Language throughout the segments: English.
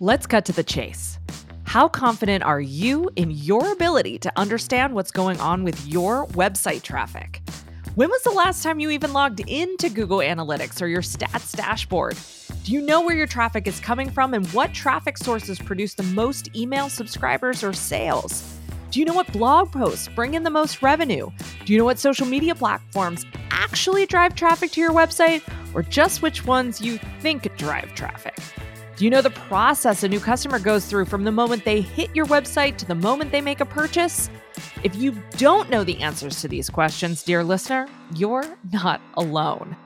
Let's cut to the chase. How confident are you in your ability to understand what's going on with your website traffic? When was the last time you even logged into Google Analytics or your stats dashboard? Do you know where your traffic is coming from and what traffic sources produce the most email subscribers or sales? Do you know what blog posts bring in the most revenue? Do you know what social media platforms actually drive traffic to your website or just which ones you think drive traffic? Do you know the process a new customer goes through from the moment they hit your website to the moment they make a purchase? If you don't know the answers to these questions, dear listener, you're not alone.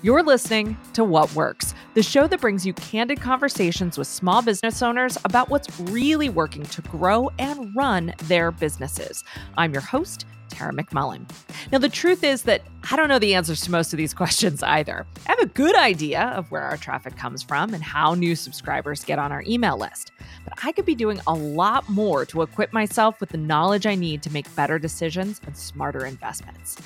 You're listening to What Works, the show that brings you candid conversations with small business owners about what's really working to grow and run their businesses. I'm your host, Tara McMullin. Now, the truth is that I don't know the answers to most of these questions either. I have a good idea of where our traffic comes from and how new subscribers get on our email list, but I could be doing a lot more to equip myself with the knowledge I need to make better decisions and smarter investments.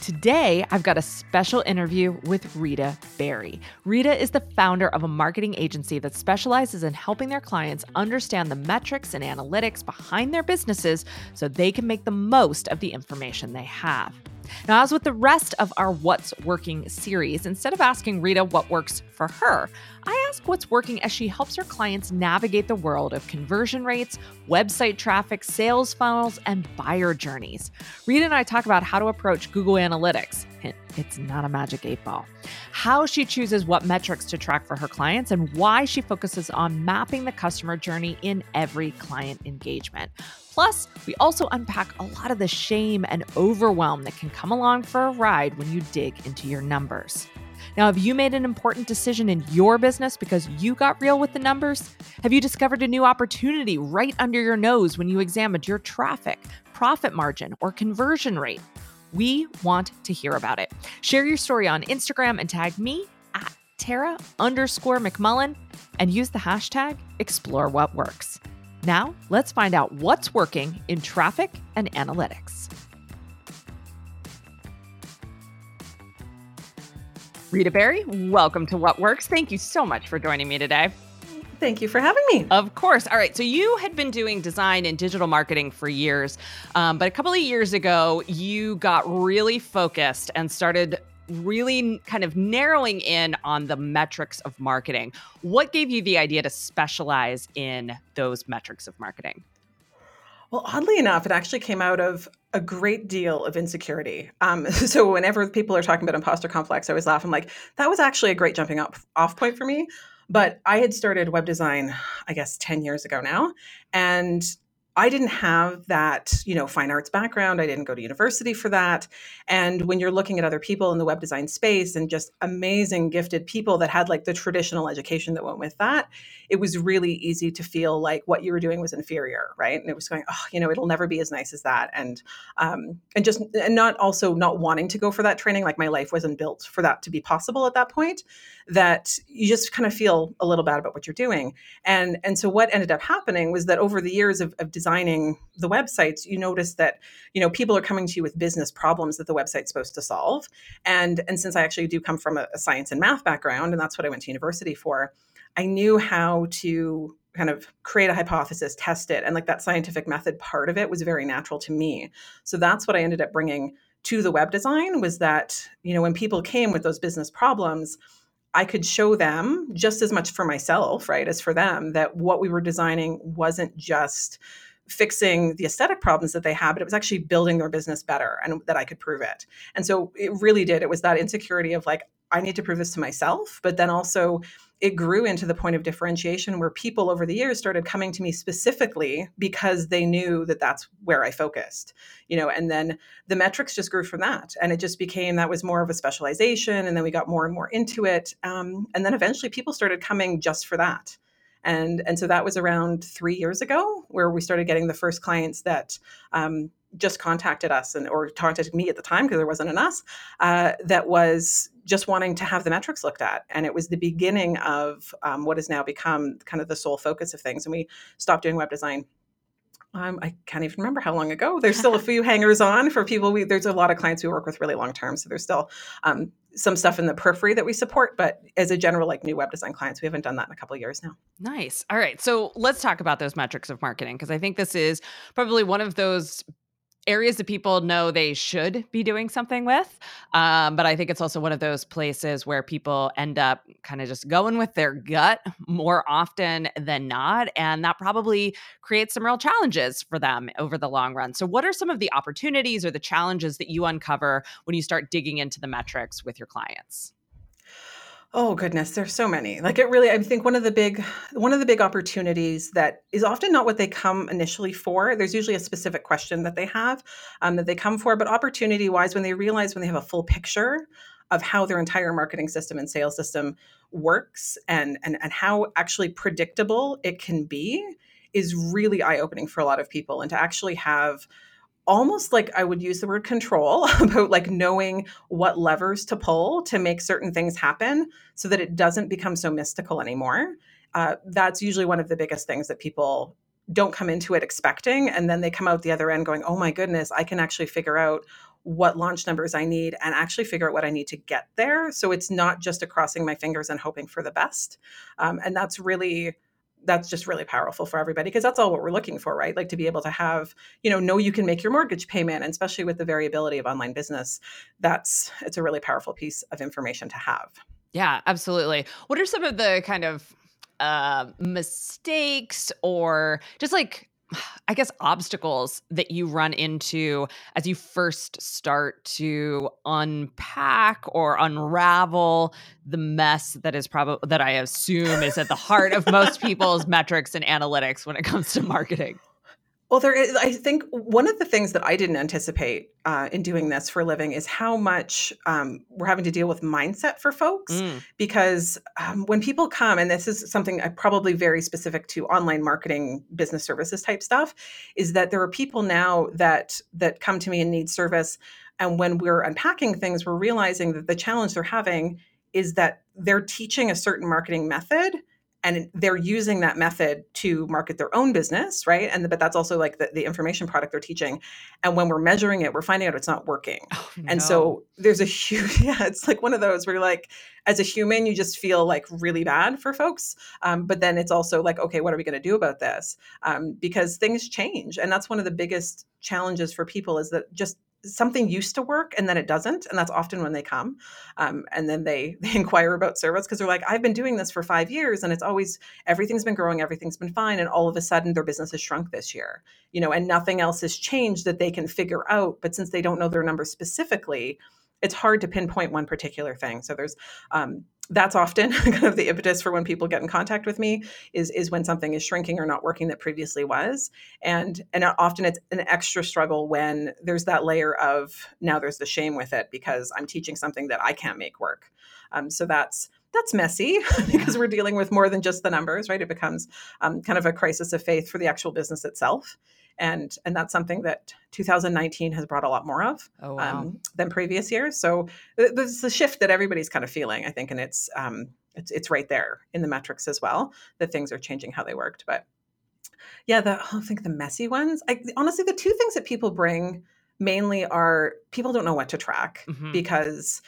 Today, I've got a special interview with Rita Berry. Rita is the founder of a marketing agency that specializes in helping their clients understand the metrics and analytics behind their businesses so they can make the most of the information they have. Now, as with the rest of our What's Working series, instead of asking Rita what works for her, I ask what's working as she helps her clients navigate the world of conversion rates, website traffic, sales funnels, and buyer journeys. Rita and I talk about how to approach Google Analytics. Hint, It's not a magic eight ball. How she chooses what metrics to track for her clients and why she focuses on mapping the customer journey in every client engagement. Plus, we also unpack a lot of the shame and overwhelm that can come along for a ride when you dig into your numbers. Now, have you made an important decision in your business because you got real with the numbers? Have you discovered a new opportunity right under your nose when you examined your traffic, profit margin, or conversion rate? We want to hear about it. Share your story on Instagram and tag me at Tara underscore McMullin and use the hashtag explore what works. Now, let's find out what's working in traffic and analytics. Rita Berry, welcome to What Works. Thank you so much for joining me today. Thank you for having me. Of course. All right. So you had been doing design and digital marketing for years, um, but a couple of years ago, you got really focused and started really kind of narrowing in on the metrics of marketing. What gave you the idea to specialize in those metrics of marketing? Well, oddly enough, it actually came out of a great deal of insecurity. Um, so whenever people are talking about imposter complex, I always laugh. I'm like, that was actually a great jumping up off point for me. But I had started web design, I guess, 10 years ago now. And I didn't have that, you know, fine arts background. I didn't go to university for that. And when you're looking at other people in the web design space and just amazing, gifted people that had like the traditional education that went with that, it was really easy to feel like what you were doing was inferior, right? And it was going, oh, you know, it'll never be as nice as that, and um, and just and not also not wanting to go for that training. Like my life wasn't built for that to be possible at that point. That you just kind of feel a little bad about what you're doing, and and so what ended up happening was that over the years of, of designing the websites, you notice that you know people are coming to you with business problems that the website's supposed to solve, and and since I actually do come from a, a science and math background, and that's what I went to university for I knew how to kind of create a hypothesis, test it, and like that scientific method part of it was very natural to me. So that's what I ended up bringing to the web design was that, you know, when people came with those business problems, I could show them just as much for myself, right, as for them that what we were designing wasn't just fixing the aesthetic problems that they had, but it was actually building their business better and that I could prove it. And so it really did. It was that insecurity of like, I need to prove this to myself, but then also it grew into the point of differentiation where people over the years started coming to me specifically because they knew that that's where I focused, you know, and then the metrics just grew from that. And it just became that was more of a specialization. And then we got more and more into it. Um, and then eventually people started coming just for that. And, and so that was around three years ago where we started getting the first clients that um, just contacted us and or contacted me at the time because there wasn't an us uh, that was just wanting to have the metrics looked at and it was the beginning of um, what has now become kind of the sole focus of things and we stopped doing web design um, I can't even remember how long ago. There's still a few hangers on for people. We, there's a lot of clients we work with really long term, so there's still um, some stuff in the periphery that we support, but as a general like new web design clients, we haven't done that in a couple of years now. Nice. All right. So let's talk about those metrics of marketing because I think this is probably one of those areas that people know they should be doing something with. Um, but I think it's also one of those places where people end up kind of just going with their gut more often than not. And that probably creates some real challenges for them over the long run. So, what are some of the opportunities or the challenges that you uncover when you start digging into the metrics with your clients? Oh goodness, there's so many. Like it really I think one of the big one of the big opportunities that is often not what they come initially for. There's usually a specific question that they have um, that they come for, but opportunity wise, when they realize when they have a full picture of how their entire marketing system and sales system works and and, and how actually predictable it can be is really eye-opening for a lot of people and to actually have almost like I would use the word control about like knowing what levers to pull to make certain things happen so that it doesn't become so mystical anymore. Uh, that's usually one of the biggest things that people don't come into it expecting. And then they come out the other end going, oh my goodness, I can actually figure out what launch numbers I need and actually figure out what I need to get there. So it's not just a crossing my fingers and hoping for the best. Um, and that's really that's just really powerful for everybody because that's all what we're looking for right? Like to be able to have you know know you can make your mortgage payment and especially with the variability of online business that's it's a really powerful piece of information to have. Yeah absolutely. What are some of the kind of uh, mistakes or just like I guess obstacles that you run into as you first start to unpack or unravel the mess that is probably that I assume is at the heart of most people's metrics and analytics when it comes to marketing. Well, there is, I think one of the things that I didn't anticipate uh, in doing this for a living is how much um, we're having to deal with mindset for folks. Mm. Because um, when people come, and this is something I probably very specific to online marketing, business services type stuff, is that there are people now that that come to me and need service, and when we're unpacking things, we're realizing that the challenge they're having is that they're teaching a certain marketing method and they're using that method to market their own business right? And but that's also like the, the information product they're teaching. And when we're measuring it we're finding out it's not working. Oh, no. and so there's a huge yeah it's like one of those where you're like as a human you just feel like really bad for folks. Um, but then it's also like okay what are we going to do about this? Um, because things change. And that's one of the biggest challenges for people is that just something used to work and then it doesn't and that's often when they come um, and then they they inquire about service because they're like i've been doing this for five years and it's always everything's been growing everything's been fine and all of a sudden their business has shrunk this year you know and nothing else has changed that they can figure out but since they don't know their numbers specifically it's hard to pinpoint one particular thing so there's um, that's often kind of the impetus for when people get in contact with me is is when something is shrinking or not working that previously was. And and often it's an extra struggle when there's that layer of now there's the shame with it because i'm teaching something that i can't make work. Um, so that's that's messy because we're dealing with more than just the numbers right it becomes um, kind of a crisis of faith for the actual business itself and and that's something that 2019 has brought a lot more of oh, wow. um, than previous years. So there's a shift that everybody's kind of feeling, I think, and it's um, it's it's right there in the metrics as well that things are changing how they worked. But yeah, the I think the messy ones. I, honestly, the two things that people bring mainly are people don't know what to track mm-hmm. because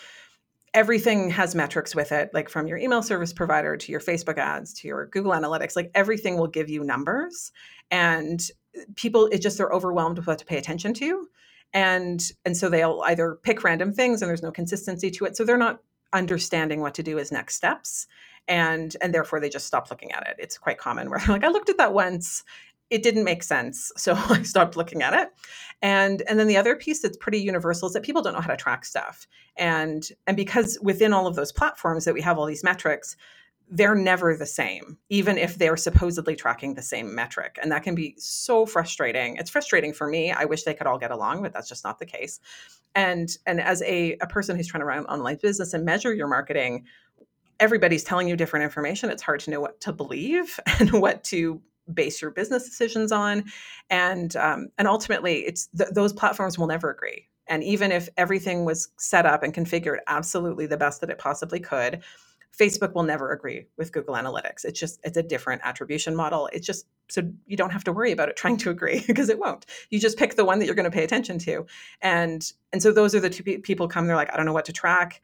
everything has metrics with it like from your email service provider to your facebook ads to your google analytics like everything will give you numbers. And uh, people it just they're overwhelmed with what to pay attention to. And and so they'll either pick random things and there's no consistency to it. So they're not understanding what to do as next steps. And and therefore they just stop looking at it. It's quite common where they're like i looked at that once it didn't make sense so i stopped looking at it and and then the other piece that's pretty universal is that people don't know how to track stuff and and because within all of those platforms that we have all these metrics they're never the same, even if they're supposedly tracking the same metric. And that can be so frustrating. It's frustrating for me. I wish they could all get along, but that's just not the case. And and as a, a person who's trying to run an online business and measure your marketing, everybody's telling you different information. It's hard to know what to believe and what to base your business decisions on. And um, and ultimately, it's th- those platforms will never agree. And even if everything was set up and configured absolutely the best that it possibly could, Facebook will never agree with Google Analytics. It's just it's a different attribution model. It's just so you don't have to worry about it trying to agree because it won't. You just pick the one that you're going to pay attention to. And and so those are the two pe- people come they're like I don't know what to track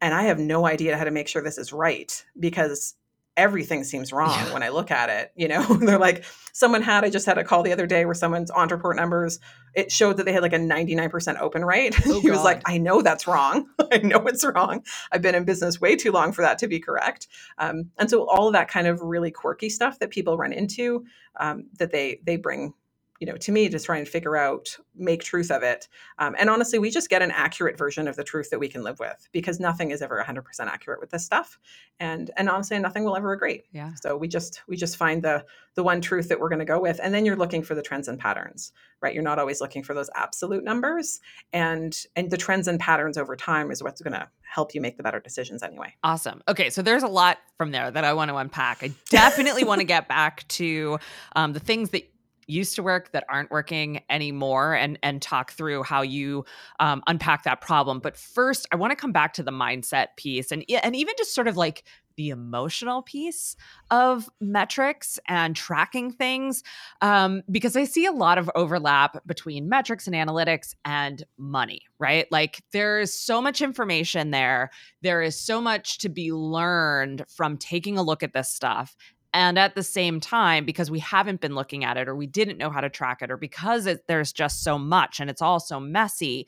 and I have no idea how to make sure this is right because everything seems wrong yeah. when I look at it. You know, they're like, someone had, I just had a call the other day where someone's on report numbers, it showed that they had like a 99% open rate. Oh, he was like, I know that's wrong. I know it's wrong. I've been in business way too long for that to be correct. Um, and so all of that kind of really quirky stuff that people run into um, that they, they bring you know, to me, to try and figure out, make truth of it. Um, and honestly, we just get an accurate version of the truth that we can live with because nothing is ever 100% accurate with this stuff. And and honestly, nothing will ever agree. Yeah. So we just we just find the the one truth that we're going to go with, and then you're looking for the trends and patterns, right? You're not always looking for those absolute numbers, and and the trends and patterns over time is what's going to help you make the better decisions anyway. Awesome. Okay, so there's a lot from there that I want to unpack. I definitely want to get back to um, the things that used to work that aren't working anymore and and talk through how you um, unpack that problem but first i want to come back to the mindset piece and and even just sort of like the emotional piece of metrics and tracking things um, because i see a lot of overlap between metrics and analytics and money right? Like there is so much information there there is so much to be learned from taking a look at this stuff and at the same time, because we haven't been looking at it or we didn't know how to track it or because it, there's just so much and it's all so messy,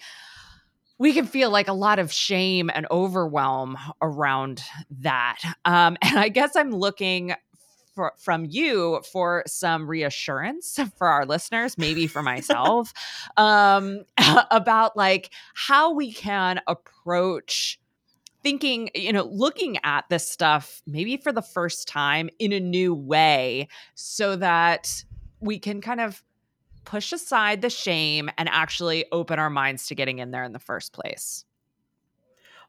we can feel like a lot of shame and overwhelm around that. Um, and I guess I'm looking for, from you for some reassurance for our listeners, maybe for myself, um, about like how we can approach thinking, you know, looking at this stuff maybe for the first time in a new way so that we can kind of push aside the shame and actually open our minds to getting in there in the first place?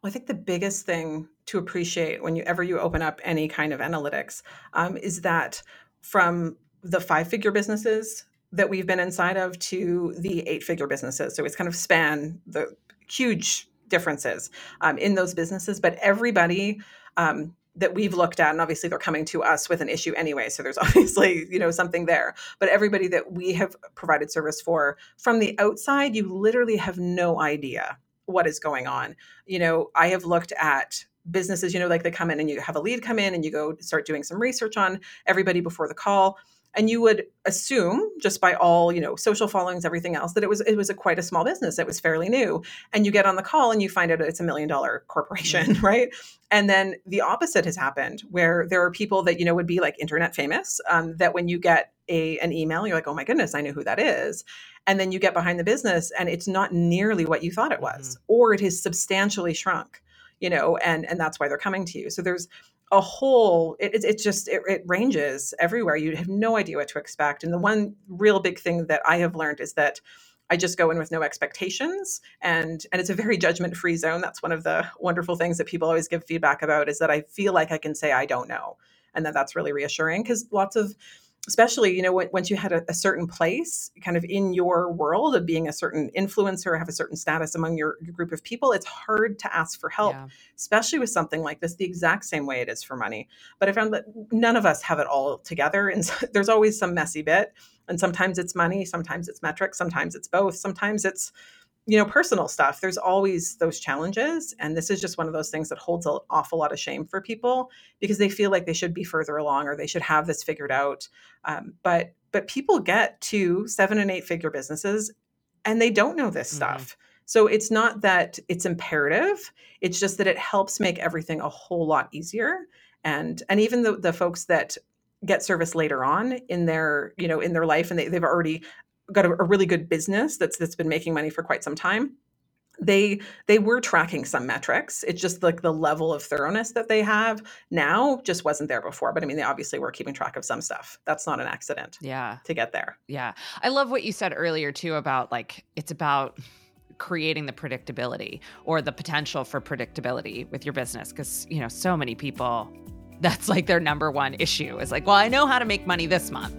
Well, I think the biggest thing to appreciate when you you open up any kind of analytics um, is that from the five figure businesses that we've been inside of to the eight figure businesses. So it's kind of span the huge differences um, in those businesses, but everybody um, that we've looked at, and obviously they're coming to us with an issue anyway, so there's obviously you know something there. But everybody that we have provided service for from the outside, you literally have no idea what is going on. You know, I have looked at businesses, you know, like they come in and you have a lead come in and you go start doing some research on everybody before the call and you would assume just by all you know social followings everything else that it was it was a quite a small business. It was fairly new. And you get on the call and you find out it's a million dollar corporation mm-hmm. right? And then the opposite has happened where there are people that you know would be like internet famous um, that when you get a an email you're like oh my goodness i know who that is. And then you get behind the business and it's not nearly what you thought it was mm-hmm. or it has substantially shrunk you know and and that's why they're coming to you. So there's a whole it, it, just it, it, ranges everywhere. You have no idea what to expect. And the one real big thing that i have learned is that i just go in with no expectations. And and it's a very judgment free zone. That's one of the wonderful things that people always give feedback about is that i feel like i can say i don't know. And that that's really reassuring because lots of especially you know once you had a, a, certain place kind of in your world of being a certain influencer have a certain status among your, your group of people it's hard to ask for help yeah. especially with something like this the exact same way it is for money but i found that none of us have it all together and so, there's always some messy bit and sometimes it's money sometimes it's metrics sometimes it's both sometimes it's you know personal stuff. There's always those challenges and this is just one of those things that holds an awful lot of shame for people because they feel like they should be further along or they should have this figured out. Um, but but people get to seven and eight figure businesses and they don't know this mm-hmm. stuff. So it's not that it's imperative it's just that it helps make everything a whole lot easier and and even the, the folks that get service later on in their you know in their life and they, they've already got a, a really good business that's that's been making money for quite some time. They they were tracking some metrics. It's just like the level of thoroughness that they have now just wasn't there before but i mean they obviously were keeping track of some stuff. That's not an accident yeah. to get there. Yeah. I love what you said earlier too about like it's about creating the predictability or the potential for predictability with your business because you know so many people that's like their number one issue is like well i know how to make money this month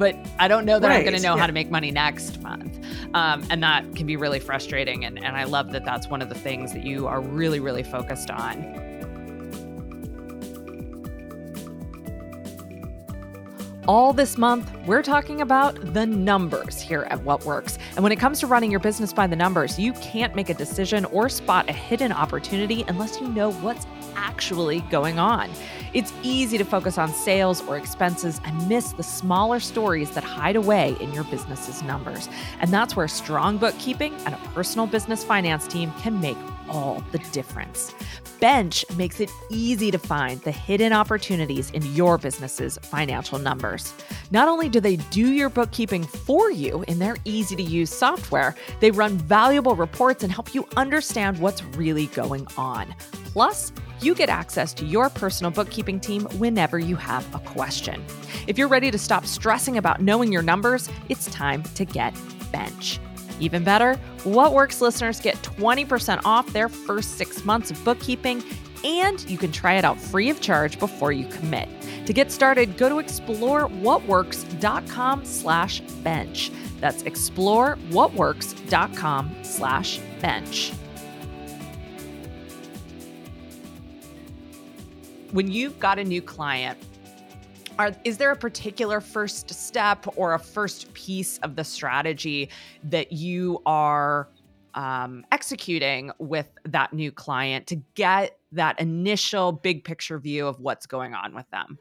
but I don't know that right. I'm going to know yeah. how to make money next month. Um, and that can be really frustrating. And, and I love that that's one of the things that you are really, really focused on. All this month, we're talking about the numbers here at What Works. And when it comes to running your business by the numbers, you can't make a decision or spot a hidden opportunity unless you know what's actually going on. It's easy to focus on sales or expenses and miss the smaller stories that hide away in your business's numbers. And that's where strong bookkeeping and a personal business finance team can make all the difference. Bench makes it easy to find the hidden opportunities in your business's financial numbers. Not only do they do your bookkeeping for you in their easy to use software, they run valuable reports and help you understand what's really going on. Plus, you get access to your personal bookkeeping team whenever you have a question. If you're ready to stop stressing about knowing your numbers, it's time to get Bench. Even better, What Works listeners get 20% off their first six months of bookkeeping, and you can try it out free of charge before you commit. To get started, go to explorewhatworks.com slash bench. That's explorewhatworks.com slash bench. When you've got a new client, are, is there a particular first step or a first piece of the strategy that you are um, executing with that new client to get that initial big picture view of what's going on with them?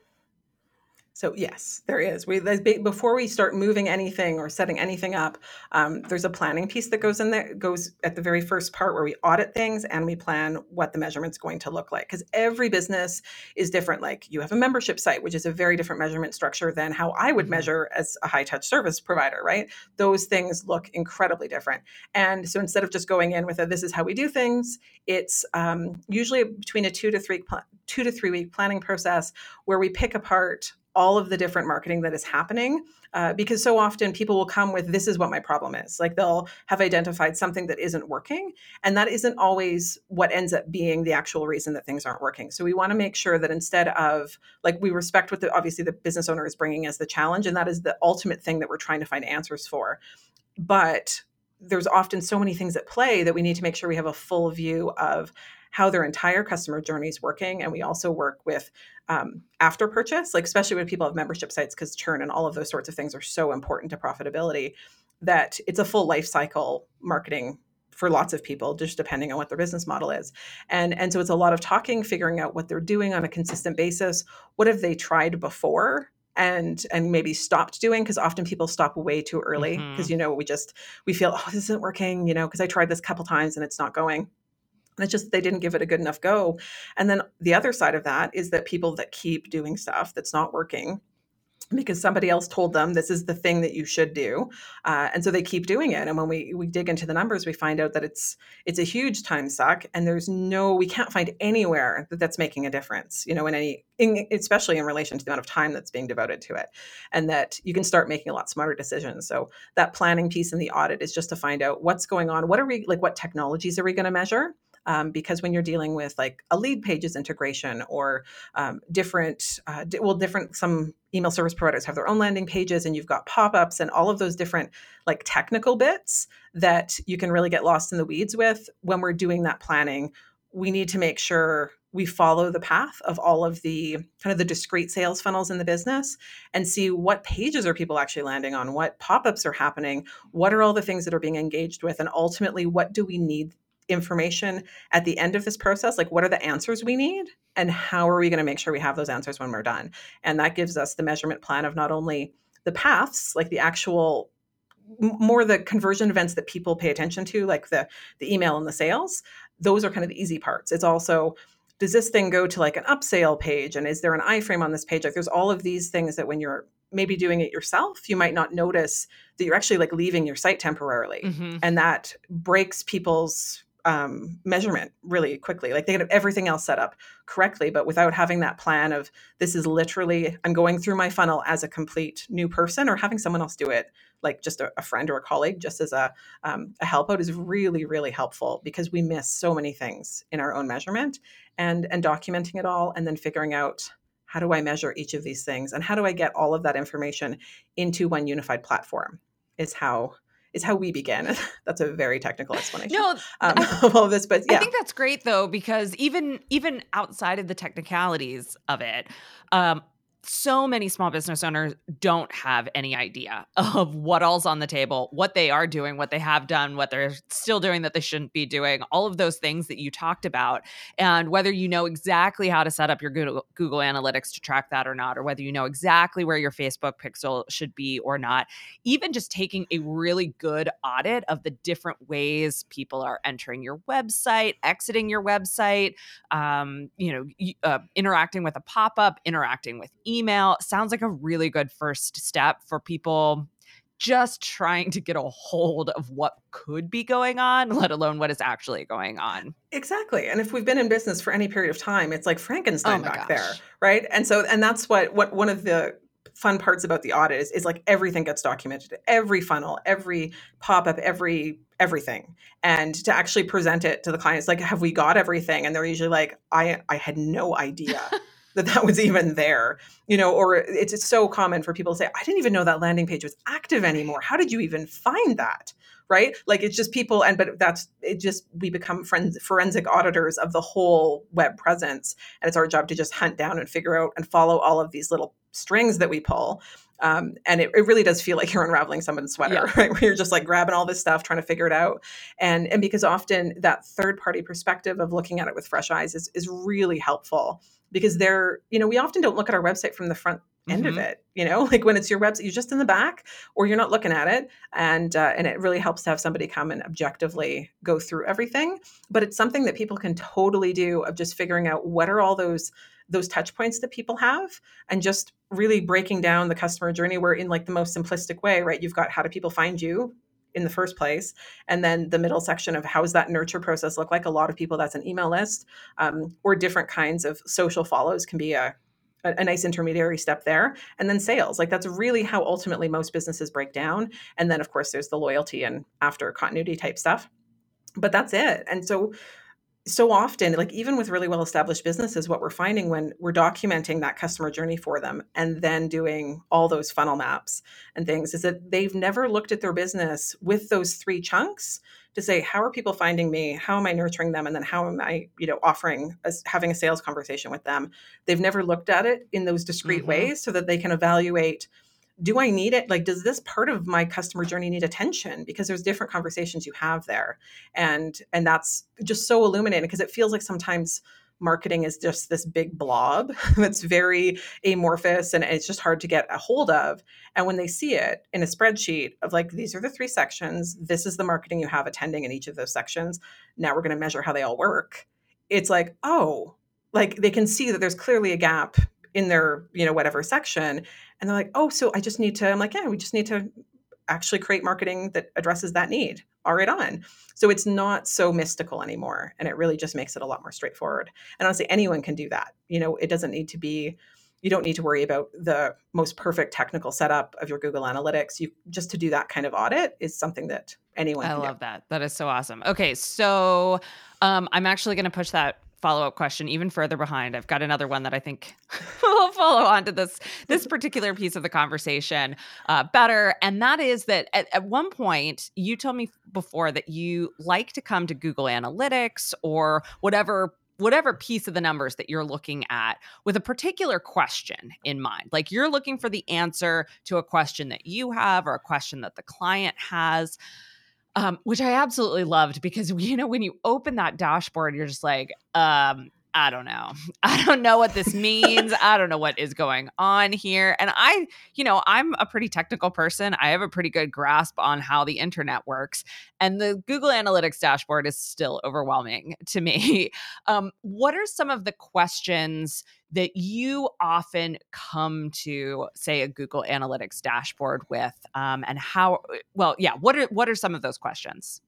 So yes, there is. We before we start moving anything or setting anything up, um, there's a planning piece that goes in there. Goes at the very first part where we audit things and we plan what the measurement's going to look like. Because every business is different. Like you have a membership site, which is a very different measurement structure than how I would mm-hmm. measure as a high touch service provider. Right? Those things look incredibly different. And so instead of just going in with a "this is how we do things," it's um, usually between a two to three two to three week planning process where we pick apart all of the different marketing that is happening uh, because so often people will come with this is what my problem is. Like they'll have identified something that isn't working and that isn't always what ends up being the actual reason that things aren't working. So we want to make sure that instead of like we respect what the obviously the business owner is bringing as the challenge and that is the ultimate thing that we're trying to find answers for. But there's often so many things at play that we need to make sure we have a full view of how their entire customer journey is working. And we also work with um, after purchase, like especially when people have membership sites, because churn and all of those sorts of things are so important to profitability that it's a full life cycle marketing for lots of people just depending on what their business model is and and so it's a lot of talking figuring out what they're doing on a consistent basis what have they tried before and and maybe stopped doing because often people stop way too early because mm-hmm. you know we just we feel oh this isn't working you know because i tried this a couple times and it's not going it's just they didn't give it a good enough go. And then the other side of that is that people that keep doing stuff that's not working because somebody else told them this is the thing that you should do uh, and so they keep doing it. And when we we dig into the numbers we find out that it's it's a huge time suck and there's no we can't find anywhere that that's making a difference you know in any in, especially in relation to the amount of time that's being devoted to it and that you can start making a lot smarter decisions. So that planning piece in the audit is just to find out what's going on. What are we like what technologies are we going to measure um, because when you're dealing with like a Leadpages integration or um, different, uh, well, different, some email service providers have their own landing pages and you've got pop-ups and all of those different like technical bits that you can really get lost in the weeds with when we're doing that planning we need to make sure we follow the path of all of the kind of the discrete sales funnels in the business and see what pages are people actually landing on what pop-ups are happening what are all the things that are being engaged with and ultimately what do we need information at the end of this process like what are the answers we need and how are we going to make sure we have those answers when we're done? And that gives us the measurement plan of not only the paths like the actual more the conversion events that people pay attention to like the the email and the sales those are kind of the easy parts. It's also does this thing go to like an upsale page and is there an iframe on this page? Like there's all of these things that when you're maybe doing it yourself you might not notice that you're actually like leaving your site temporarily. Mm-hmm. and that breaks people's um, measurement really quickly. Like they have everything else set up correctly, but without having that plan of this is literally I'm going through my funnel as a complete new person, or having someone else do it, like just a, a friend or a colleague, just as a um, a help out, is really really helpful because we miss so many things in our own measurement and and documenting it all, and then figuring out how do I measure each of these things and how do I get all of that information into one unified platform is how is how we began. that's a very technical explanation. No, um, of all this, but yeah. I think that's great though because even even outside of the technicalities of it, um, so many small business owners don't have any idea of what all's on the table, what they are doing, what they have done, what they're still doing that they shouldn't be doing, all of those things that you talked about. And whether you know exactly how to set up your Google, Google Analytics to track that or not, or whether you know exactly where your Facebook pixel should be or not, even just taking a really good audit of the different ways people are entering your website, exiting your website, um, you know, uh, interacting with a pop up, interacting with email sounds like a really good first step for people just trying to get a hold of what could be going on, let alone what is actually going on. Exactly. And if we've been in business for any period of time, it's like oh Frankenstein oh back gosh. there, right? And so and that's what what one of the fun parts about the audit is, is like everything gets documented every funnel every pop-up every everything and to actually present it to the clients like have we got everything and they're usually like i i had no idea that that was even there you know or it's, it's so common for people to say i didn't even know that landing page was active anymore. How did you even find that? Right? Like it's just people and but that's it just we become friends forensic auditors of the whole web presence and it's our job to just hunt down and figure out and follow all of these little strings that we pull. Um, and it, it, really does feel like you're unraveling someone's sweater yeah. right? Where you're just like grabbing all this stuff trying to figure it out. And and because often that third party perspective of looking at it with fresh eyes is, is really helpful because they're you know we often don't look at our website from the front end mm-hmm. of it you know like when it's your website you're just in the back or you're not looking at it and uh, and it really helps to have somebody come and objectively go through everything but it's something that people can totally do of just figuring out what are all those those touch points that people have and just really breaking down the customer journey where in like the most simplistic way right you've got how do people find you in the first place and then the middle section of how does that nurture process look like? A lot of people that's an email list um, or different kinds of social follows can be a, a, a nice intermediary step there. And then sales like that's really how ultimately most businesses break down. And then of course there's the loyalty and after continuity type stuff. But that's it. And so so often like even with really well established businesses what we're finding when we're documenting that customer journey for them and then doing all those funnel maps and things is that they've never looked at their business with those three chunks to say how are people finding me? How am i nurturing them? And then how am i you know offering as having a sales conversation with them? They've never looked at it in those discrete mm-hmm. ways so that they can evaluate do I need it? Like, does this part of my customer journey need attention? Because there's different conversations you have there, and and that's just so illuminating because it feels like sometimes marketing is just this big blob that's very amorphous and it's just hard to get a hold of. And when they see it in a spreadsheet of like, these are the three sections, this is the marketing you have attending in each of those sections. Now we're going to measure how they all work. It's like, oh, like they can see that there's clearly a gap in their you know whatever section and they're like oh so i just need to i'm like yeah we just need to actually create marketing that addresses that need. All right on. So it's not so mystical anymore and it really just makes it a lot more straightforward. And honestly anyone can do that you know it doesn't need to be you don't need to worry about the most perfect technical setup of your google analytics. You just to do that kind of audit is something that anyone i love do. that. That is so awesome. Okay so um, i'm actually going to push that follow up question even further behind. I've got another one that I think will follow on to this this particular piece of the conversation uh, better, and that is that at, at one point you told me before that you like to come to Google Analytics or whatever whatever piece of the numbers that you're looking at with a particular question in mind. Like you're looking for the answer to a question that you have or a question that the client has um, which I absolutely loved because you know when you open that dashboard, you're just like, um, I don't know. I don't know what this means. I don't know what is going on here. And I, you know, I'm a pretty technical person. I have a pretty good grasp on how the internet works. And the Google Analytics dashboard is still overwhelming to me. Um, what are some of the questions that you often come to, say, a Google Analytics dashboard with? Um, and how, well, yeah, what are, what are some of those questions?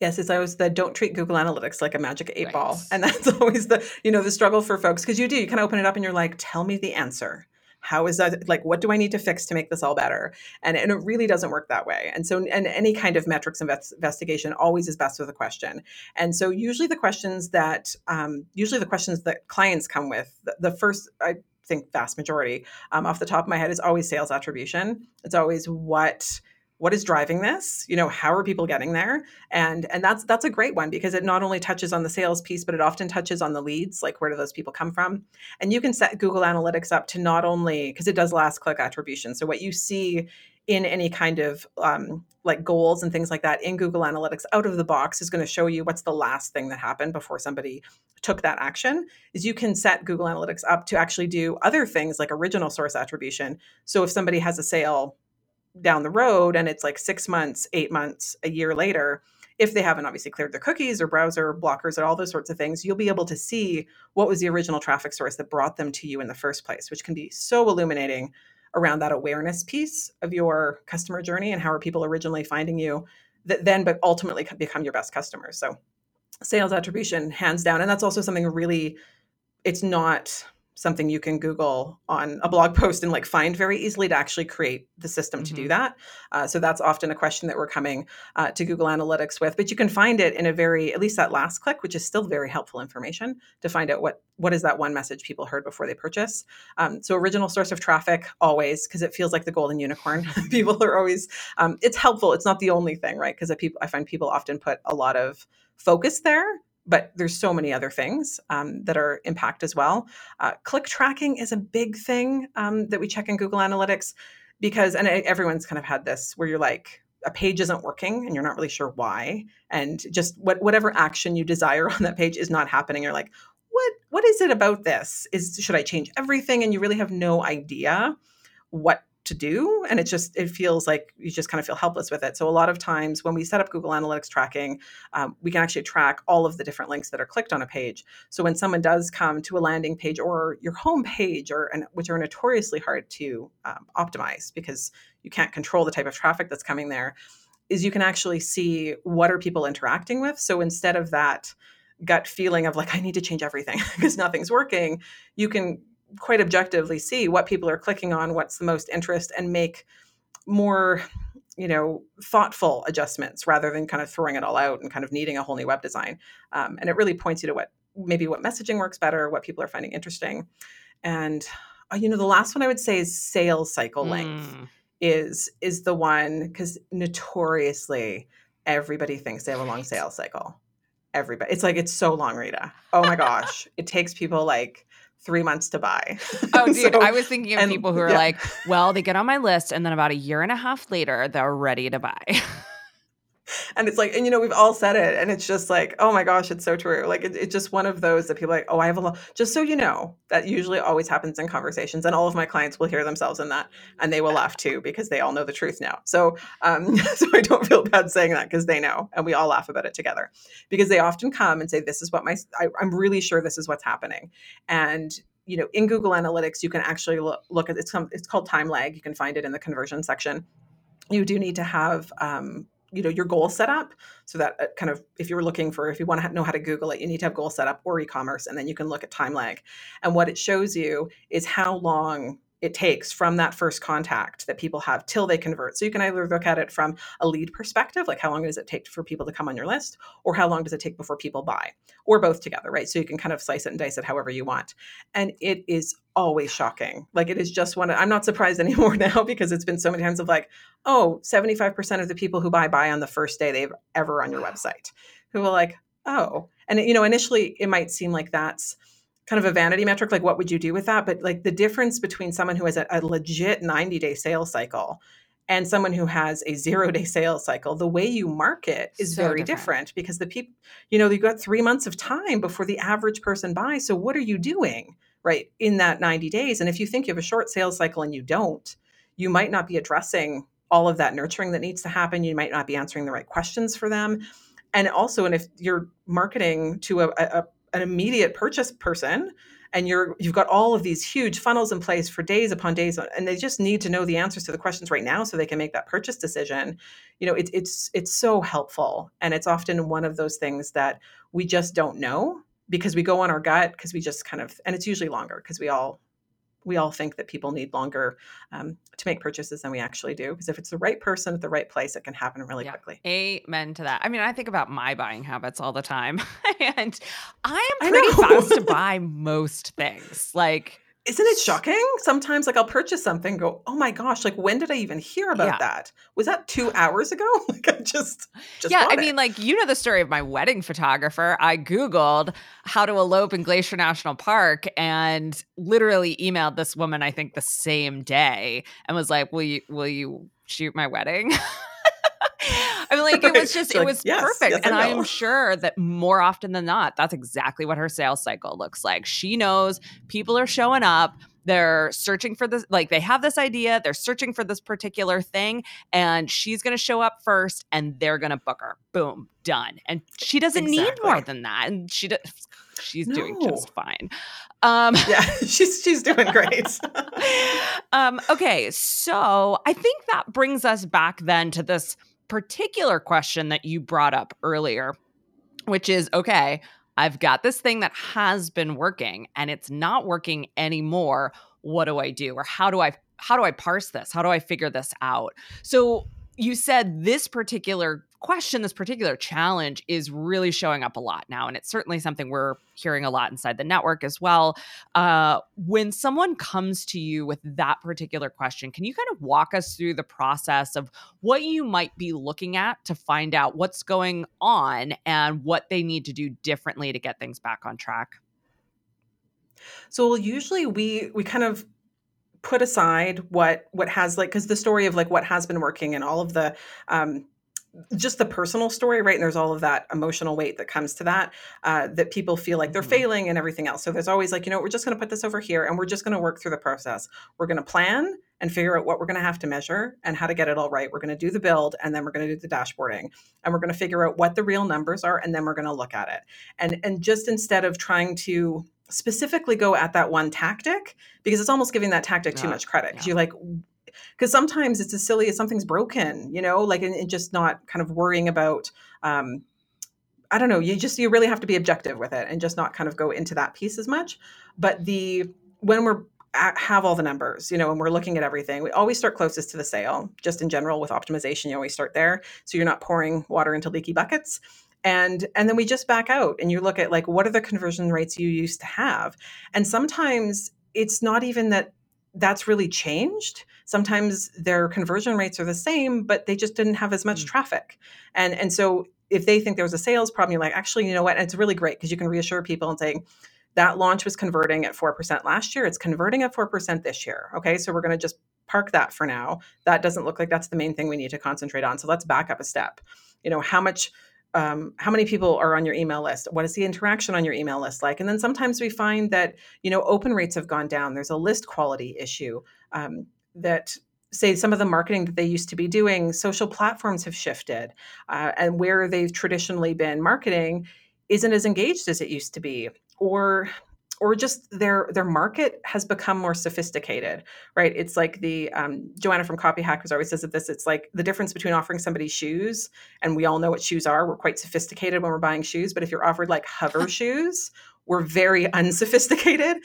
Yes, it's always the don't treat Google Analytics like a magic eight right. ball. And that's always the, you know, the struggle for folks because you do, you kind of open it up and you're like, tell me the answer. How is that like what do I need to fix to make this all better? And, and it really doesn't work that way. And so and any kind of metrics invest, investigation always is best with a question. And so usually the questions that um, usually the questions that clients come with, the, the first I think vast majority um, off the top of my head is always sales attribution. It's always what what is driving this? You know how are people getting there? And and that's that's a great one because it not only touches on the sales piece but it often touches on the leads like where do those people come from? And you can set google analytics up to not only because it does last click attribution. So what you see in any kind of um, like goals and things like that in google analytics out of the box is going to show you what's the last thing that happened before somebody took that action is you can set google analytics up to actually do other things like original source attribution. So if somebody has a sale down the road and it's like six months, eight months, a year later, if they haven't obviously cleared their cookies or browser blockers and all those sorts of things, you'll be able to see what was the original traffic source that brought them to you in the first place, which can be so illuminating around that awareness piece of your customer journey and how are people originally finding you that then but ultimately become your best customers. So sales attribution hands down and that's also something really it's not something you can Google on a blog post and like find very easily to actually create the system mm-hmm. to do mm-hmm. that. Uh, so that's often a question that we're coming uh, to Google Analytics with, but you can find it in a very, at least that last click, which is still very helpful information to find out what what is that one message people heard before they purchase. Um, so original source of traffic always because it feels like the golden unicorn. people are always. Um, it's helpful. It's not the only thing, right? Because people, I find people often put a lot of focus there but there's so many other things um, that are impact as well. Uh, click tracking is a big thing um, that we check in Google Analytics because, and everyone's kind of had this where you're like, a page isn't working and you're not really sure why, and just what whatever action you desire on that page is not happening. You're like, what what is it about this? Is should I change everything? And you really have no idea what to do and it just it feels like you just kind of feel helpless with it. So a lot of times when we set up google analytics tracking um, we can actually track all of the different links that are clicked on a page. So when someone does come to a landing page or your home page or which are notoriously hard to um, optimize because you can't control the type of traffic that's coming there is you can actually see what are people interacting with. So instead of that gut feeling of like i need to change everything because nothing's working you can quite objectively see what people are clicking on, what's the most interest, and make more you know thoughtful adjustments rather than kind of throwing it all out and kind of needing a whole new web design. Um, and it really points you to what maybe what messaging works better what people are finding interesting. And uh, you know the last one i would say is sales cycle length mm. is is the one because notoriously everybody thinks they have a long sales cycle. Everybody it's like it's so long rita. Oh my gosh. It takes people like three months to buy. Oh, dude, so, I was thinking of and, people who are yeah. like, well, they get on my list, and then about a year and a half later, they're ready to buy. and it's like and you know we've all said it and it's just like oh my gosh it's so true. Like it, it's just one of those that people like oh i have a lot just so you know that usually always happens in conversations and all of my clients will hear themselves in that and they will laugh too because they all know the truth now. So um so i don't feel bad saying that because they know and we all laugh about it together. Because they often come and say this is what my I, i'm really sure this is what's happening. And you know in google analytics you can actually look, look at it's, it's called time lag you can find it in the conversion section. You do need to have um, you know your goal set up so that uh, kind of if you're looking for if you want to know how to google it you need to have goal set up or e-commerce and then you can look at time lag. And what it shows you is how long it takes from that first contact that people have till they convert. So you can either look at it from a lead perspective, like how long does it take for people to come on your list, or how long does it take before people buy, or both together, right? So you can kind of slice it and dice it however you want. And it is always shocking. Like it is just one, I'm not surprised anymore now because it's been so many times of like, oh, 75% of the people who buy buy on the first day they've ever on your website, who are like, oh. And you know, initially it might seem like that's kind of a vanity metric like what would you do with that? But like the difference between someone who has a, a legit 90 day sales cycle and someone who has a zero day sales cycle the way you market is so very different. different because the people you know you've got three months of time before the average person buys. So what are you doing right in that 90 days? And if you think you have a short sales cycle and you don't you might not be addressing all of that nurturing that needs to happen. You might not be answering the right questions for them. And also and if you're marketing to a, a an immediate purchase person and you're you've got all of these huge funnels in place for days upon days and they just need to know the answers to the questions right now so they can make that purchase decision. You know it, it's it's so helpful and it's often one of those things that we just don't know because we go on our gut because we just kind of and it's usually longer because we all we all think that people need longer um, to make purchases than we actually do. Because if it's the right person at the right place, it can happen really yeah. quickly. Amen to that. I mean, I think about my buying habits all the time, and I am pretty I fast to buy most things. Like isn't it shocking? Sometimes, like, I'll purchase something, go, oh my gosh, like, when did I even hear about yeah. that? Was that two hours ago? like, I just, just yeah. I it. mean, like, you know the story of my wedding photographer. I googled how to elope in Glacier National Park and literally emailed this woman. I think the same day, and was like, "Will you, will you shoot my wedding?" I mean, like it was just, it was yes, perfect. Yes, and I, am sure that more often than not, that's exactly what her sales cycle looks like. She knows people are showing up. They're searching for this, like they have this idea, they're searching for this particular thing, and she's going to show up first and they're going to book her. Boom, done. And she doesn't exactly. need more than that. And she does she's no. doing just fine. Um, yeah, she's she's doing great. um, okay, so I think that brings us back then to this particular question that you brought up earlier, which is okay, I've got this thing that has been working and it's not working anymore. What do I do? Or how do I how do I parse this? How do I figure this out? So you said this particular question, this particular challenge is really showing up a lot now. And it's certainly something we're hearing a lot inside the network as well. Uh, when someone comes to you with that particular question, can you kind of walk us through the process of what you might be looking at to find out what's going on and what they need to do differently to get things back on track? So usually we we kind of put aside what what has like because the story of like what has been working and all of the um just the personal story, right? And there's all of that emotional weight that comes to that, uh, that people feel like they're mm-hmm. failing and everything else. So there's always like, you know, we're just going to put this over here and we're just going to work through the process. We're going to plan and figure out what we're going to have to measure and how to get it all right. We're going to do the build and then we're going to do the dashboarding and we're going to figure out what the real numbers are and then we're going to look at it. And and just instead of trying to specifically go at that one tactic because it's almost giving that tactic too much credit because yeah. you like because sometimes it's as silly as something's broken, you know, like and, and just not kind of worrying about um, I don't know, you just you really have to be objective with it and just not kind of go into that piece as much. But the when we're have all the numbers, you know, and we're looking at everything, we always start closest to the sale. Just in general with optimization, you always start there, so you're not pouring water into leaky buckets. And and then we just back out and you look at like what are the conversion rates you used to have, and sometimes it's not even that that's really changed. Sometimes their conversion rates are the same but they just didn't have as much mm. traffic. And and so if they think there was a sales problem you're like actually you know what? And it's really great because you can reassure people and say that launch was converting at 4% last year. It's converting at 4% this year. Okay so we're going to just park that for now. That doesn't look like that's the main thing we need to concentrate on so let's back up a step. You know how much um, how many people are on your email list? What is the interaction on your email list like? And then sometimes we find that you know open rates have gone down. There's a list quality issue um, that say some of the marketing that they used to be doing social platforms have shifted uh, and where they've traditionally been marketing isn't as engaged as it used to be. Or or just their their market has become more sophisticated right? It's like the um, joanna from copy hackers always says that this it's like the difference between offering somebody shoes and we all know what shoes are we're quite sophisticated when we're buying shoes but if you're offered like hover shoes we're very unsophisticated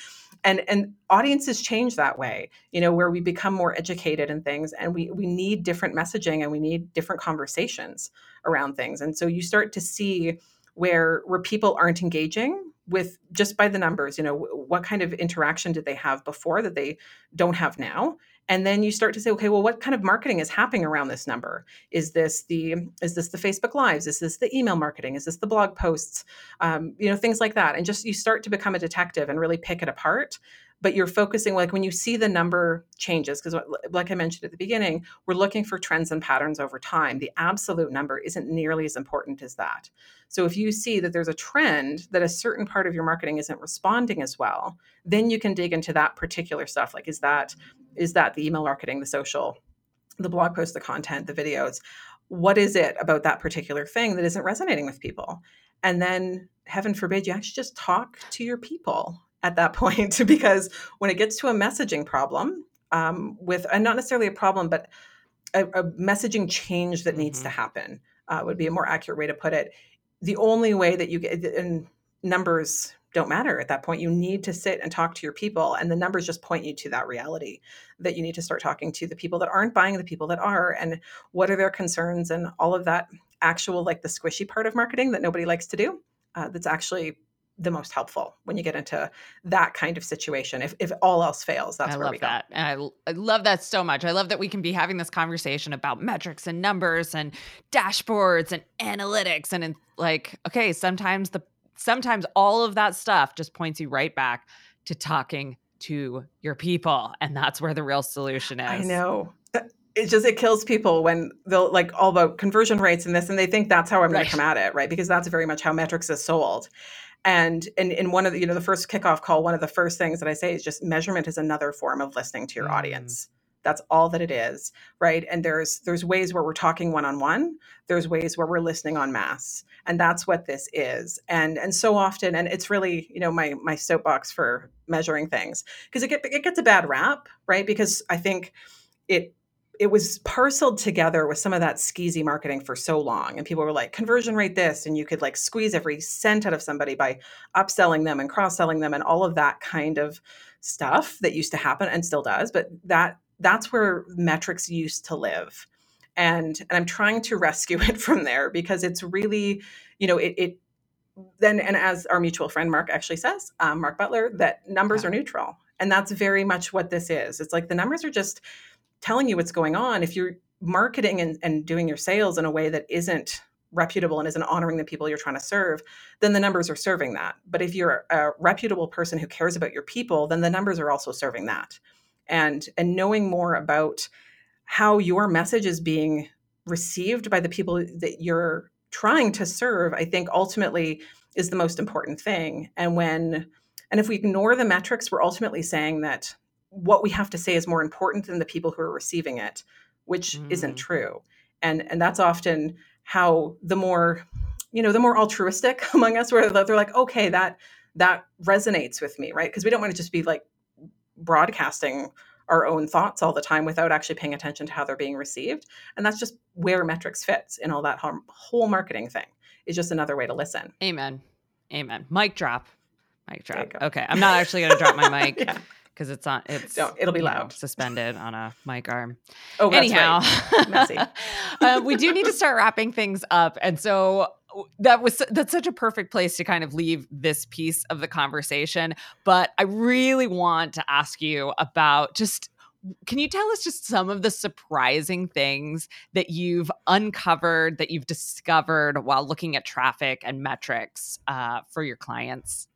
and and audiences change that way you know where we become more educated in things and we we need different messaging and we need different conversations around things and so you start to see where where people aren't engaging with just by the numbers you know what kind of interaction did they have before that they don't have now? And then you start to say okay well what kind of marketing is happening around this number? Is this the is this the facebook lives? Is this the email marketing? Is this the blog posts? Um, you know things like that. And just you start to become a detective and really pick it apart but you're focusing like when you see the number changes because like i mentioned at the beginning we're looking for trends and patterns over time. The absolute number isn't nearly as important as that. So if you see that there's a trend that a certain part of your marketing isn't responding as well then you can dig into that particular stuff like is that is that the email marketing the social the blog post the content the videos? What is it about that particular thing that isn't resonating with people? And then heaven forbid you actually just talk to your people at that point because when it gets to a messaging problem um, with and not necessarily a problem but a, a messaging change that mm-hmm. needs to mm-hmm. happen uh, would be a more accurate way to put it the only way that you get and numbers don't matter at that point you need to sit and talk to your people and the numbers just point you to that reality that you need to start talking to the people that aren't buying the people that are and what are their concerns and all of that actual like the squishy part of marketing that nobody likes to do uh, that's actually the most helpful when you get into that kind of situation. If, if all else fails, that's I where we go. that. And I, I love that so much. I love that we can be having this conversation about metrics and numbers and dashboards and analytics. And in, like, okay, sometimes the sometimes all of that stuff just points you right back to talking to your people. And that's where the real solution is. I know. Uh, it just it kills people when they'll like all the conversion rates and this, and they think that's how I'm going Right. to come at it, right? Because that's very much how metrics is sold. And in, in one of the, you know, the first kickoff call, one of the first things that I say is just measurement is another form of listening to your Mm. audience. That's all that it is, right? And there's there's ways where we're talking one on one. There's ways where we're listening on mass, and that's what this is. And and so often, and it's really you know my my soapbox for measuring things because it get it gets a bad rap, right? Because I think it it was parceled together with some of that skeezy marketing for so long and people were like conversion rate this and you could like squeeze every cent out of somebody by upselling them and cross-selling them and all of that kind of stuff that used to happen and still does but that that's where metrics used to live and and i'm trying to rescue it from there because it's really you know it, it then and as our mutual friend mark actually says um, mark butler that numbers Yeah. are neutral and that's very much what this is it's like the numbers are just telling you what's going on if you're marketing and, and doing your sales in a way that isn't reputable and isn't honoring the people you're trying to serve then the numbers are serving that. But if you're a reputable person who cares about your people then the numbers are also serving that. And and knowing more about how your message is being received by the people that you're trying to serve i think ultimately is the most important thing. And when and if we ignore the metrics we're ultimately saying that what we have to say is more important than the people who are receiving it which Mm. isn't true and and that's often how the more you know the more altruistic among us where they're like okay that that resonates with me right because we don't want to just be like broadcasting our own thoughts all the time without actually paying attention to how they're being received and that's just where metrics fits in all that whole- marketing thing is just another way to listen Amen. Amen. Mic drop. Mic drop. Okay. I'm not actually going to drop my mic yeah. Because it's on. It's. It'll be you know, loud. suspended on a mic arm. oh that's Anyhow, right. Messy. uh, we do need to start wrapping things up, and so that was that's such a perfect place to kind of leave this piece of the conversation. But I really want to ask you about just. Can you tell us just some of the surprising things that you've uncovered, that you've discovered while looking at traffic and metrics uh, for your clients?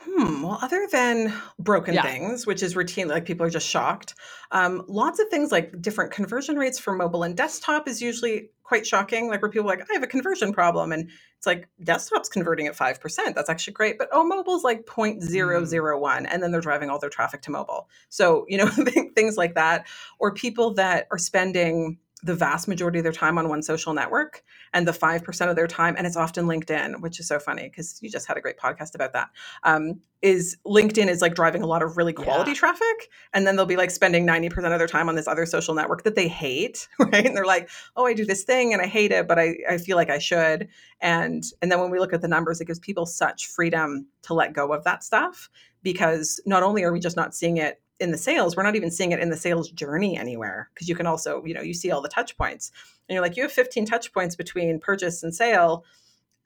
Hmm. Well, other than broken Yeah. things, which is routine, like people are just shocked. Um, lots of things like different conversion rates for mobile and desktop is usually quite shocking. Like where people are like, I have a conversion problem, and it's like desktop's converting at five percent. That's actually great, but oh, mobile's like 0.001, and then they're driving all their traffic to mobile. So you know things like that, or people that are spending the vast majority of their time on one social network and the 5% of their time and it's often linkedin which is so funny because you just had a great podcast about that um, is LinkedIn is like driving a lot of really quality Yeah. traffic, and then they'll be like spending ninety percent of their time on this other social network that they hate, right? And they're like, "Oh, I do this thing and I hate it, but I, I feel like I should." And and then when we look at the numbers, it gives people such freedom to let go of that stuff because not only are we just not seeing it in the sales, we're not even seeing it in the sales journey anywhere because you can also, you know, you see all the touch points, and you're like, you have fifteen touch points between purchase and sale,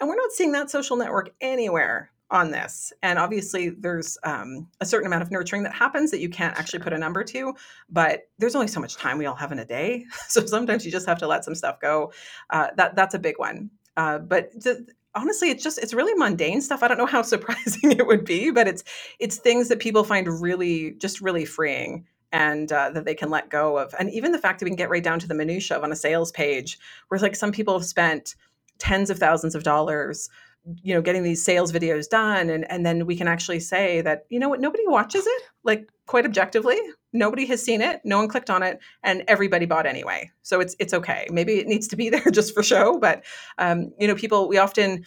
and we're not seeing that social network anywhere on this. And obviously, there's um, a certain amount of nurturing that happens that you can't actually put a number to, but there's only so much time we all have in a day. So sometimes you just have to let some stuff go. Uh, that that's a big one. Uh, but th- honestly, it's just it's really mundane stuff. I don't know how surprising it would be, but it's it's things that people find really just really freeing. And uh, that they can let go of, and even the fact that we can get right down to the minutia of on a sales page, where like some people have spent tens of thousands of dollars you know getting these sales videos done and and then we can actually say that you know what? Nobody watches it like quite objectively. Nobody has seen it. No one clicked on it and everybody bought anyway. So it's it's okay. Maybe it needs to be there just for show but um, you know people we often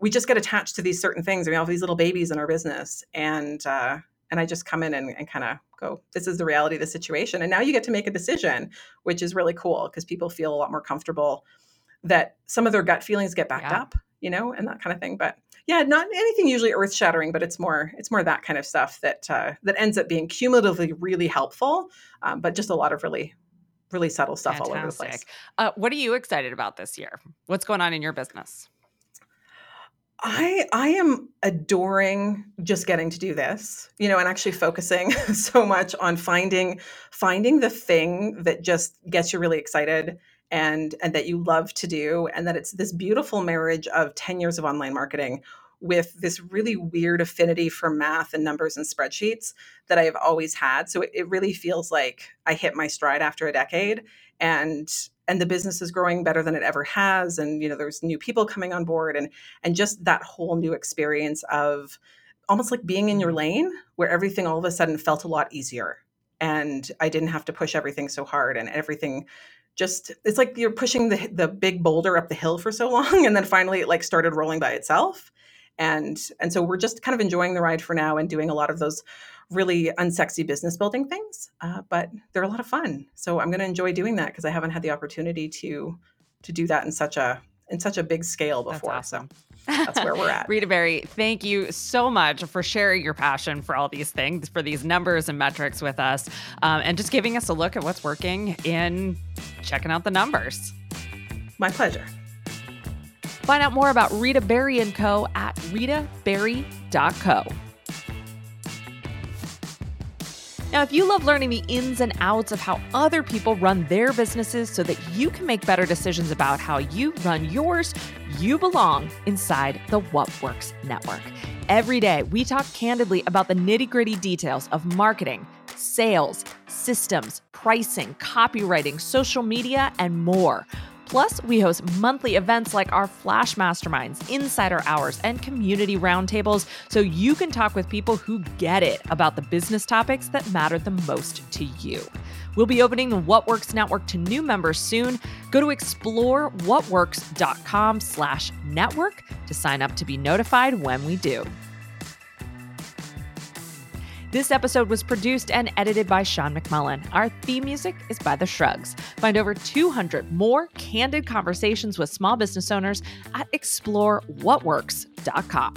we just get attached to these certain things. We have these little babies in our business and uh, and i just come in and, and kind of go this is the reality of the situation. And now you get to make a decision which is really cool because people feel a lot more comfortable that some of their gut feelings get backed Yeah. up you know and that kind of thing but yeah not anything usually earth shattering but it's more it's more that kind of stuff that uh, that ends up being cumulatively really helpful um, but just a lot of really really subtle stuff all over the place Uh, what are you excited about this year? What's going on in your business? I I am adoring just getting to do this, you know, and actually focusing so much on finding finding the thing that just gets you really excited and and that you love to do and that it's this beautiful marriage of 10 years of online marketing with this really weird affinity for math and numbers and spreadsheets that I have always had. So it, it really feels like I hit my stride after a decade and and the business is growing better than it ever has and you know there's new people coming on board and and just that whole new experience of almost like being in your lane where everything all of a sudden felt a lot easier and I didn't have to push everything so hard and everything just it's like you're pushing the the big boulder up the hill for so long and then finally it like started rolling by itself. And and so we're just kind of enjoying the ride for now and doing a lot of those really unsexy business building things uh, but they're a lot of fun. So i'm going to enjoy doing that because i haven't had the opportunity to to do that in such a in such a big scale before awesome. so that's where we're at. Rita Berry, thank you so much for sharing your passion for all these things, for these numbers and metrics with us, um, and just giving us a look at what's working in checking out the numbers. my pleasure Find out more about Rita Berry & Co. at ritaberry.co. Now, if you love learning the ins and outs of how other people run their businesses so that you can make better decisions about how you run yours, you belong inside the What Works Network. Every day, we talk candidly about the nitty gritty details of marketing, sales, systems, pricing, copywriting, social media, and more. Plus, we host monthly events like our Flash Masterminds, Insider Hours, and Community Roundtables so you can talk with people who get it about the business topics that matter the most to you. We'll be opening the What Works Network to new members soon. Go to explorewhatworks.com slash network to sign up to be notified when we do. This episode was produced and edited by Sean McMullin. Our theme music is by The Shrugs. Find over 200 more candid conversations with small business owners at explorewhatworks.com.